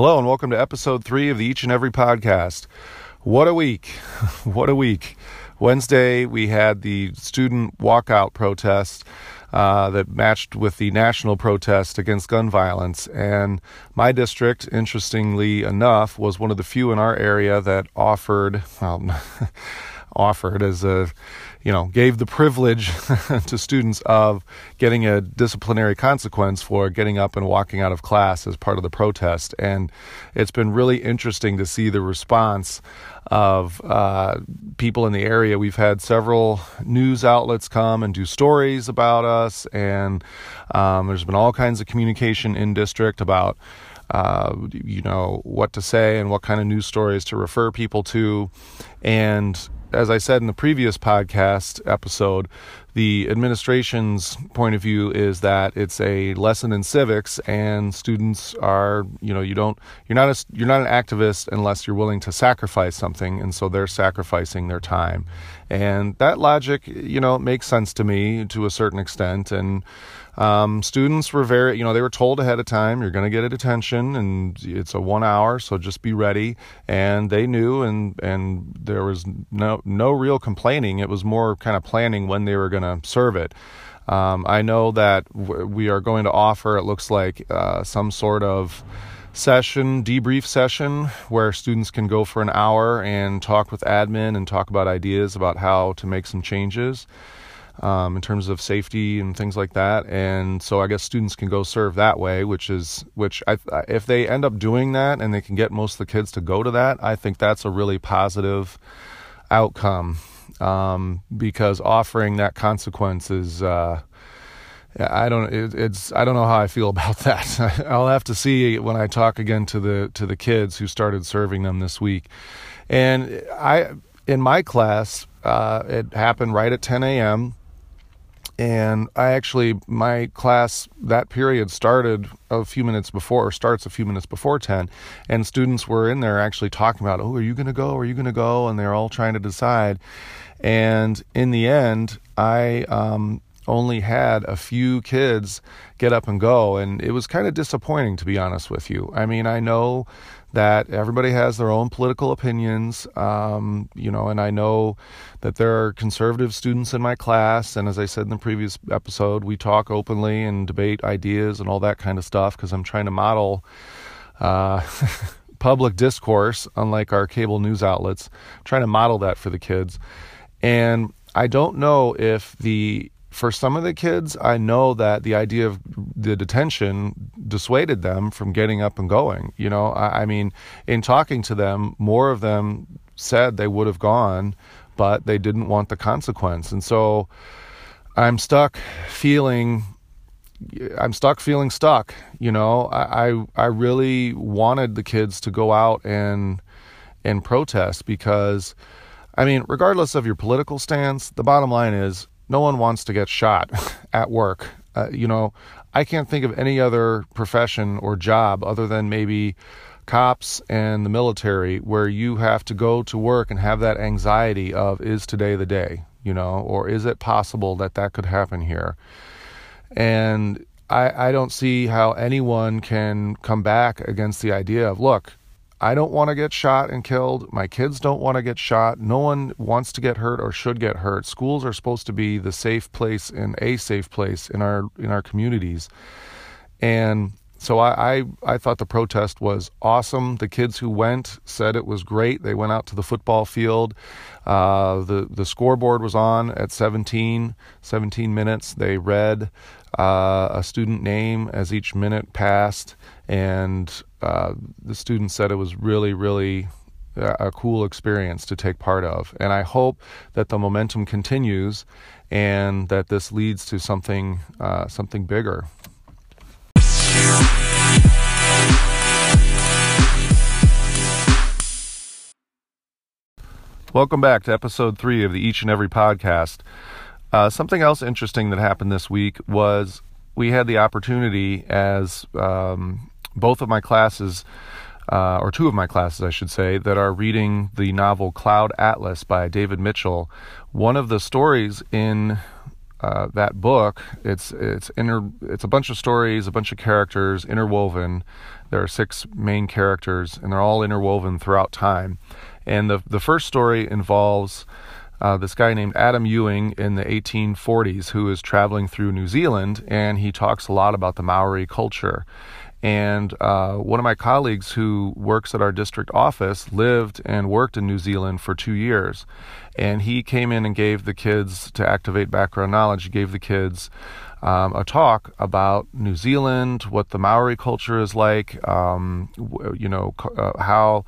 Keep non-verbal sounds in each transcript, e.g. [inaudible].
Hello, and welcome to episode three of the Each and Every podcast. What a week! [laughs] what a week! Wednesday, we had the student walkout protest uh, that matched with the national protest against gun violence. And my district, interestingly enough, was one of the few in our area that offered, [laughs] offered as a you know, gave the privilege [laughs] to students of getting a disciplinary consequence for getting up and walking out of class as part of the protest. And it's been really interesting to see the response of uh, people in the area. We've had several news outlets come and do stories about us, and um, there's been all kinds of communication in district about. Uh, you know what to say and what kind of news stories to refer people to, and as I said in the previous podcast episode, the administration's point of view is that it's a lesson in civics, and students are, you know, you don't, you're not a, you're not an activist unless you're willing to sacrifice something, and so they're sacrificing their time, and that logic, you know, makes sense to me to a certain extent, and um, students were very, you know, they were told ahead of time, you're going to get a detention and it's a one hour, so just be ready. And they knew, and and there was no no real complaining. It was more kind of planning when they were going to serve it. Um, I know that we are going to offer. It looks like uh, some sort of session, debrief session, where students can go for an hour and talk with admin and talk about ideas about how to make some changes um, in terms of safety and things like that. And so I guess students can go serve that way, which is which I, if they end up doing that and they can get most of the kids to go to that, I think that's a really positive outcome um, because offering that consequence is. Uh, I don't. It, it's. I don't know how I feel [laughs] about that. [laughs] I'll have to see when I talk again to the to the kids who started serving them this week. And I, in my class, uh, it happened right at 10 a.m and I actually my class that period started a few minutes before or starts a few minutes before 10 and students were in there actually talking about oh are you going to go? Are you going to go? And they're all trying to decide. And in the end I um, only had a few kids get up and go. And it was kind of disappointing to be honest with you. I mean I know that everybody has their own political opinions, um, you know, and I know that there are conservative students in my class. And as I said in the previous episode, we talk openly and debate ideas and all that kind of stuff because I'm trying to model uh, [laughs] public discourse, unlike our cable news outlets, I'm trying to model that for the kids. And I don't know if the for some of the kids, I know that the idea of the detention dissuaded them from getting up and going. You know, I, I mean, in talking to them, more of them said they would have gone, but they didn't want the consequence. And so I'm stuck feeling I'm stuck feeling stuck. You know, I, I, really wanted the kids to go out and and protest because I mean, regardless of your political stance, the bottom line is no one wants to get shot [laughs] at work. Uh, you know, I can't think of any other profession or job other than maybe cops and the military where you have to go to work and have that anxiety of is today the day, you know, or is it possible that that could happen here? And I, I don't see how anyone can come back against the idea of look, I don't want to get shot and killed. My kids don't want to get shot. No one wants to get hurt or should get hurt. Schools are supposed to be the safe place and a safe place in our in our communities. And so I, I, I thought the protest was awesome. The kids who went said it was great. They went out to the football field. Uh, the the scoreboard was on at 17, 17 minutes. They read uh, a student name as each minute passed, and uh, the students said it was really, really a cool experience to take part of. And I hope that the momentum continues and that this leads to something uh, something bigger. Welcome back to episode three of the Each and Every podcast. Uh, something else interesting that happened this week was we had the opportunity as um, both of my classes, uh, or two of my classes, I should say, that are reading the novel Cloud Atlas by David Mitchell. One of the stories in uh, that book, it's it's inter, it's a bunch of stories, a bunch of characters interwoven There are six main characters, and they're all interwoven throughout time. And the the first story involves uh, this guy named Adam Ewing in the 1840s who is traveling through New Zealand, and he talks a lot about the Maori culture. And uh, one of my colleagues who works at our district office lived and worked in New Zealand for two years. And he came in and gave the kids, to activate background knowledge, he gave the kids um, a talk about New Zealand, what the Maori culture is like, um, you know, uh, how.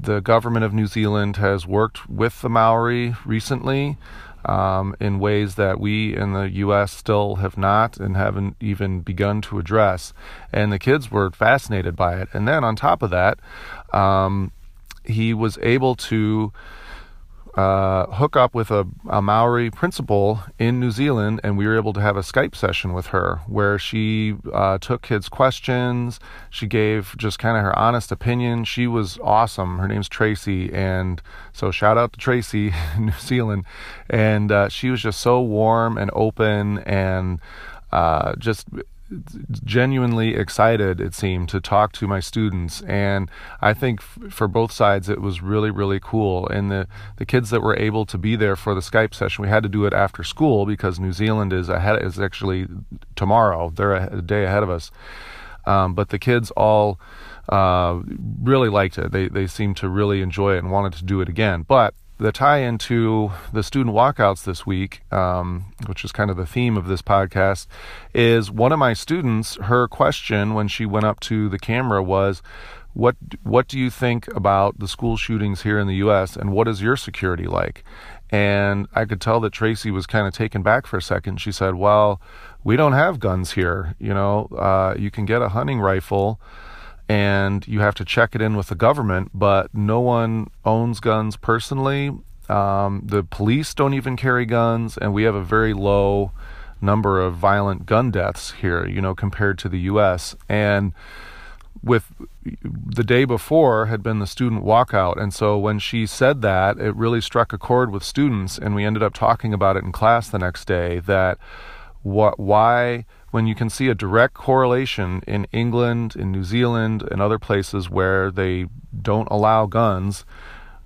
The government of New Zealand has worked with the Maori recently um, in ways that we in the U.S. still have not and haven't even begun to address. And the kids were fascinated by it. And then on top of that, um, he was able to uh, hook up with a, a, Maori principal in New Zealand, and we were able to have a Skype session with her where she uh, took kids' questions. She gave just kind of her honest opinion. She was awesome. Her name's Tracy, and so shout out to Tracy [laughs] in New Zealand. And uh, she was just so warm and open and uh, just genuinely excited, it seemed, to talk to my students. And I think f- for both sides, it was really, really cool. And the, the kids that were able to be there for the Skype session, we had to do it after school because New Zealand is ahead, is actually tomorrow. They're a, a day ahead of us. Um, but the kids all uh, really liked it. They, they seemed to really enjoy it and wanted to do it again. But the tie into the student walkouts this week, um, which is kind of the theme of this podcast, is one of my students. Her question when she went up to the camera was, "What what do you think about the school shootings here in the U.S. and what is your security like?" And I could tell that Tracy was kind of taken back for a second. She said, "Well, we don't have guns here. You know, uh, you can get a hunting rifle." And you have to check it in with the government, but no one owns guns personally. Um, the police don't even carry guns, and we have a very low number of violent gun deaths here, you know, compared to the U.S. And with the day before had been the student walkout. And so when she said that, it really struck a chord with students. And we ended up talking about it in class the next day that what, why when you can see a direct correlation in England, in New Zealand, and other places where they don't allow guns,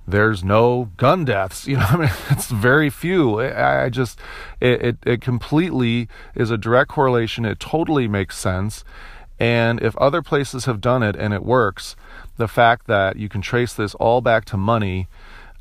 there's no gun deaths. You know, [laughs] I mean, it's very few. I, just, it, it, it completely is a direct correlation. It totally makes sense. And if other places have done it and it works, the fact that you can trace this all back to money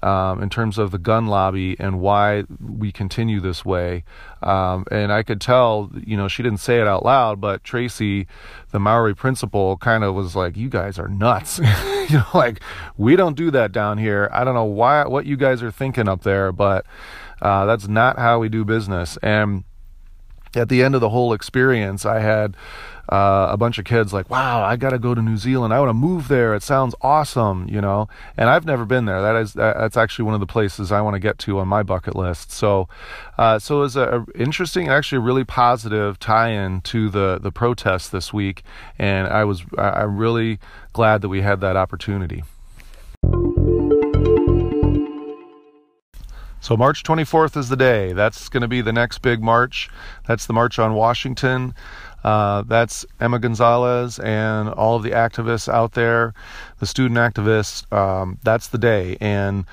um, in terms of the gun lobby and why we continue this way. Um, and I could tell, you know, she didn't say it out loud, but Tracy, the Maori principal, kind of was like, "You guys are nuts." [laughs] you know, like we don't do that down here. I don't know why what you guys are thinking up there, but uh, that's not how we do business. And at the end of the whole experience, I had uh, a bunch of kids like, wow, I got to go to New Zealand. I want to move there. It sounds awesome, you know. And I've never been there. That is that's actually one of the places I want to get to on my bucket list. So, uh, so it was a, a interesting, actually, really positive tie-in to the the protest this week, and I was I'm really glad that we had that opportunity. So March 24th is the day. That's going to be the next big march. That's the March on Washington. Uh, that's Emma Gonzalez and all of the activists out there, the student activists. Um, that's the day, and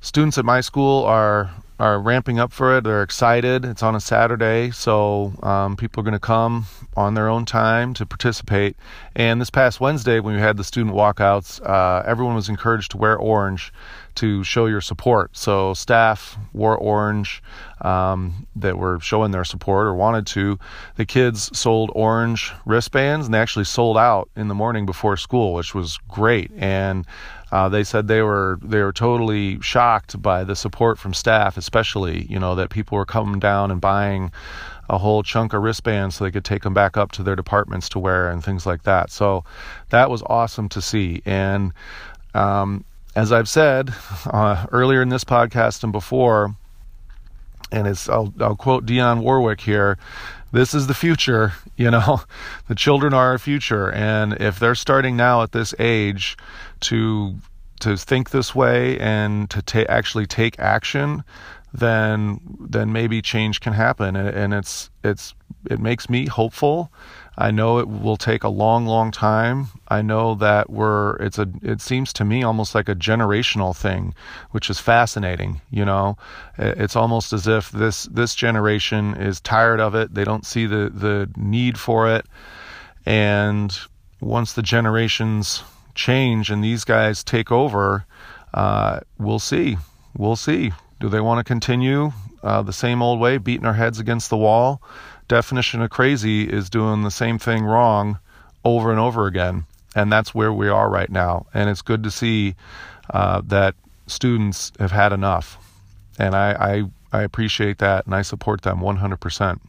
students at my school are are ramping up for it. They're excited. It's on a Saturday, so um, people are going to come on their own time to participate. And this past Wednesday, when we had the student walkouts, uh, everyone was encouraged to wear orange to show your support. So staff wore orange um, that were showing their support or wanted to. The kids sold orange wristbands and they actually sold out in the morning before school, which was great. And uh, they said they were they were totally shocked by the support from staff, especially you know that people were coming down and buying a whole chunk of wristbands so they could take them back up to their departments to wear and things like that. So that was awesome to see. And um, as I've said [laughs] uh, earlier in this podcast and before, and it's I'll, I'll quote Dionne Warwick here. This is the future, [laughs] you know. The children are our future, and if they're starting now at this age to to think this way and to ta- actually take action, then then maybe change can happen, and, and it's it's it makes me hopeful I know it will take a long, long time. I know that we're it's a it seems to me almost like a generational thing, which is fascinating. You know, it's almost as if this this generation is tired of it. They don't see the the need for it, and once the generations change and these guys take over, uh, we'll see. We'll see. Do they want to continue uh, the same old way, beating our heads against the wall? Definition of crazy is doing the same thing wrong over and over again. And that's where we are right now. And it's good to see uh, that students have had enough. And I, I, I appreciate that and I support them 100%.